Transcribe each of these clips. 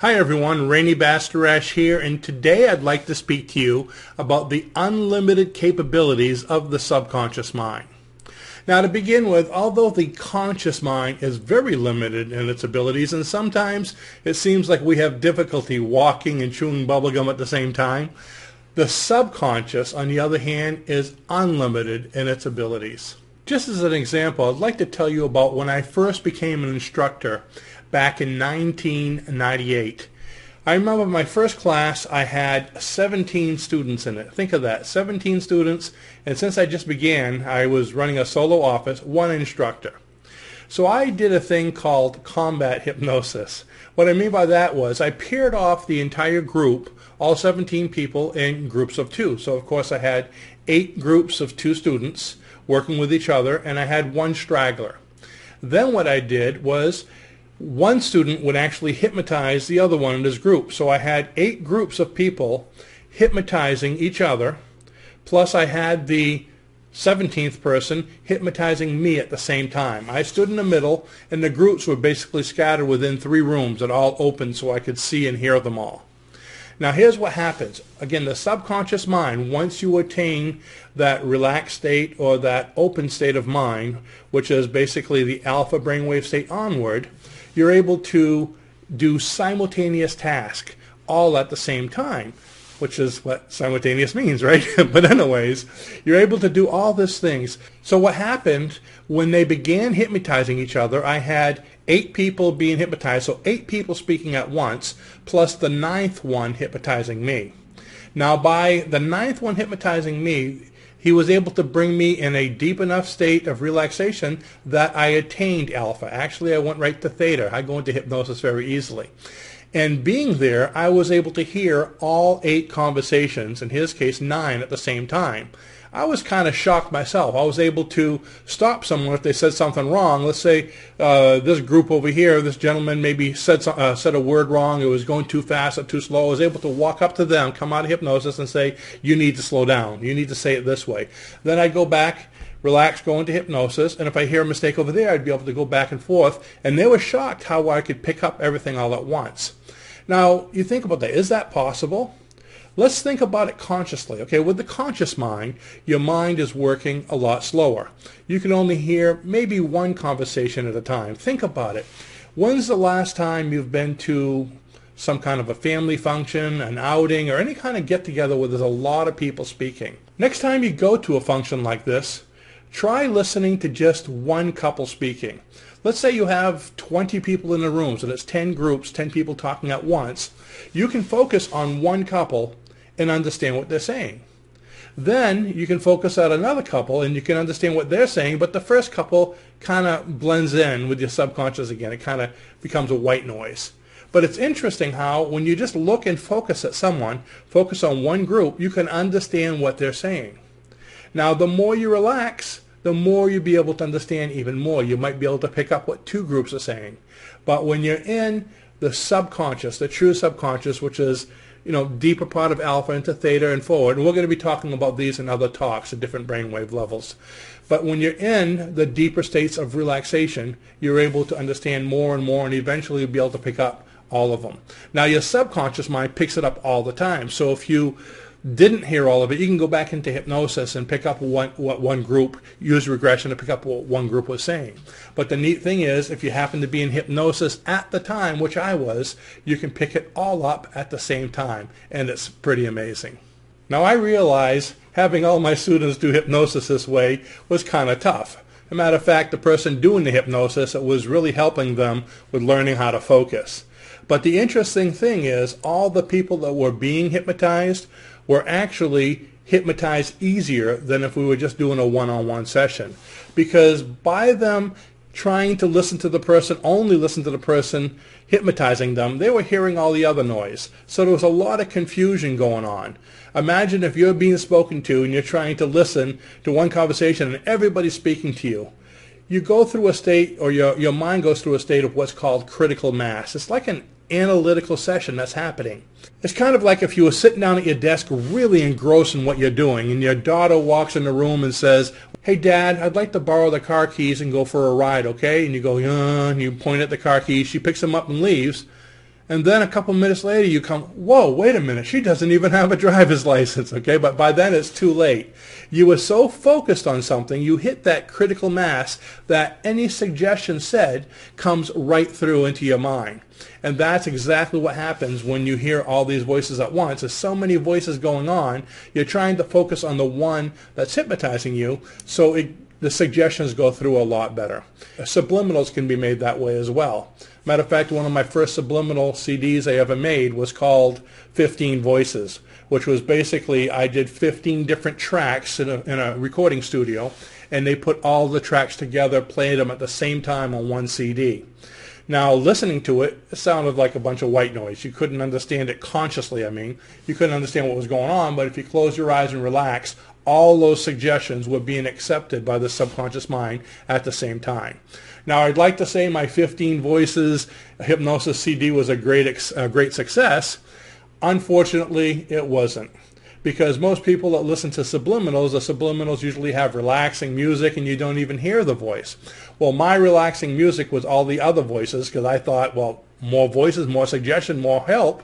Hi everyone, Rene Bastarache here, and today I'd like to speak to you about the unlimited capabilities of the subconscious mind. Now to begin with, although the conscious mind is very limited in its abilities, and sometimes it seems like we have difficulty walking and chewing bubblegum at the same time, the subconscious, on the other hand, is unlimited in its abilities. Just as an example, I'd like to tell you about when I first became an instructor back in 1998. I remember my first class, I had 17 students in it. Think of that, 17 students, and since I just began, I was running a solo office, one instructor. So I did a thing called combat hypnosis. What I mean by that was I paired off the entire group, all 17 people, in groups of two. So of course I had eight groups of two students working with each other, and I had one straggler. Then what I did was one student would actually hypnotize the other one in his group. So I had eight groups of people hypnotizing each other, plus I had the 17th person hypnotizing me at the same time. I stood in the middle, and the groups were basically scattered within three rooms that all opened so I could see and hear them all. Now here's what happens. Again, the subconscious mind, once you attain that relaxed state or that open state of mind, which is basically the alpha brainwave state onward, you're able to do simultaneous tasks all at the same time, which is what simultaneous means, right? but anyways, you're able to do all these things. So what happened when they began hypnotizing each other, I had eight people being hypnotized, so eight people speaking at once, plus the ninth one hypnotizing me. Now by the ninth one hypnotizing me, he was able to bring me in a deep enough state of relaxation that I attained alpha. Actually, I went right to theta. I go into hypnosis very easily. And being there, I was able to hear all eight conversations, in his case, nine at the same time. I was kind of shocked myself. I was able to stop someone if they said something wrong. Let's say uh, this group over here, this gentleman maybe said some, uh, said a word wrong. It was going too fast or too slow. I was able to walk up to them, come out of hypnosis, and say, "You need to slow down. You need to say it this way." Then I'd go back relax, go into hypnosis, and if I hear a mistake over there, I'd be able to go back and forth. And they were shocked how I could pick up everything all at once. Now, you think about that. Is that possible? Let's think about it consciously. Okay, with the conscious mind, your mind is working a lot slower. You can only hear maybe one conversation at a time. Think about it. When's the last time you've been to some kind of a family function, an outing, or any kind of get-together where there's a lot of people speaking? Next time you go to a function like this, try listening to just one couple speaking. Let's say you have 20 people in a room, so that's 10 groups, 10 people talking at once. You can focus on one couple and understand what they're saying. Then you can focus on another couple and you can understand what they're saying, but the first couple kind of blends in with your subconscious again. It kind of becomes a white noise. But it's interesting how when you just look and focus at someone, focus on one group, you can understand what they're saying. Now, the more you relax, the more you'll be able to understand even more. You might be able to pick up what two groups are saying. But when you're in the subconscious, the true subconscious, which is you know, deeper part of alpha into theta and forward. And we're going to be talking about these in other talks at different brainwave levels. But when you're in the deeper states of relaxation, you're able to understand more and more, and eventually you'll be able to pick up all of them. Now, your subconscious mind picks it up all the time. So if you didn't hear all of it, you can go back into hypnosis and pick up what, what one group, use regression to pick up what one group was saying. But the neat thing is, if you happen to be in hypnosis at the time, which I was, you can pick it all up at the same time, and it's pretty amazing. Now I realize having all my students do hypnosis this way was kind of tough. As a matter of fact, the person doing the hypnosis, it was really helping them with learning how to focus. But the interesting thing is all the people that were being hypnotized were actually hypnotized easier than if we were just doing a one-on-one session. Because by them trying to listen to the person, only listen to the person hypnotizing them, they were hearing all the other noise. So there was a lot of confusion going on. Imagine if you're being spoken to and you're trying to listen to one conversation and everybody's speaking to you. You go through a state, or your, your mind goes through a state of what's called critical mass. It's like an analytical session that's happening. It's kind of like if you were sitting down at your desk really engrossed in what you're doing and your daughter walks in the room and says, hey dad, I'd like to borrow the car keys and go for a ride, okay? And you go, yeah, and you point at the car keys. She picks them up and leaves. And then a couple minutes later you come, whoa, wait a minute, she doesn't even have a driver's license, okay? But by then it's too late. You were so focused on something, you hit that critical mass that any suggestion said comes right through into your mind. And that's exactly what happens when you hear all these voices at once. There's so many voices going on. You're trying to focus on the one that's hypnotizing you, so it the suggestions go through a lot better. Subliminals can be made that way as well. Matter of fact, one of my first subliminal CDs I ever made was called 15 Voices, which was basically I did 15 different tracks in a, in a recording studio, and they put all the tracks together, played them at the same time on one CD. Now, listening to it, it sounded like a bunch of white noise. You couldn't understand it consciously, I mean. You couldn't understand what was going on, but if you close your eyes and relax, all those suggestions were being accepted by the subconscious mind at the same time. Now, I'd like to say my 15 Voices hypnosis CD was a great, a great success. Unfortunately, it wasn't. Because most people that listen to subliminals, the subliminals usually have relaxing music and you don't even hear the voice. Well, my relaxing music was all the other voices because I thought, well, more voices, more suggestion, more help.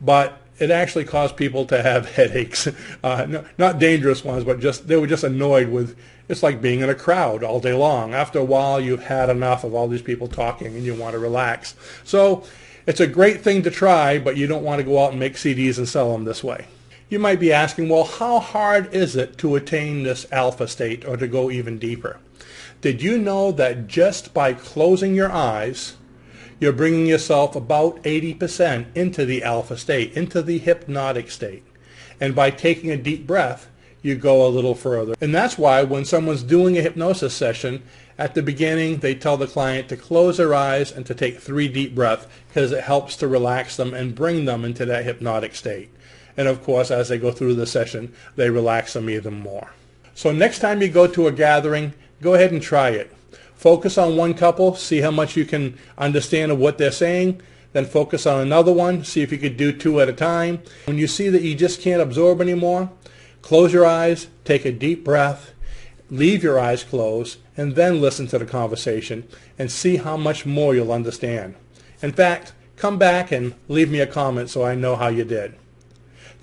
But it actually caused people to have headaches. Uh, no, not dangerous ones, but just they were just annoyed with. It's like being in a crowd all day long. After a while, you've had enough of all these people talking, and you want to relax. So, it's a great thing to try, but you don't want to go out and make CDs and sell them this way. You might be asking, well, how hard is it to attain this alpha state or to go even deeper? Did you know that just by closing your eyes you're bringing yourself about 80% into the alpha state, into the hypnotic state. And by taking a deep breath, you go a little further. And that's why when someone's doing a hypnosis session, at the beginning, they tell the client to close their eyes and to take three deep breaths because it helps to relax them and bring them into that hypnotic state. And of course, as they go through the session, they relax them even more. So next time you go to a gathering, go ahead and try it. Focus on one couple, see how much you can understand of what they're saying. Then focus on another one, see if you could do two at a time. When you see that you just can't absorb anymore, close your eyes, take a deep breath, leave your eyes closed, and then listen to the conversation and see how much more you'll understand. In fact, come back and leave me a comment so I know how you did.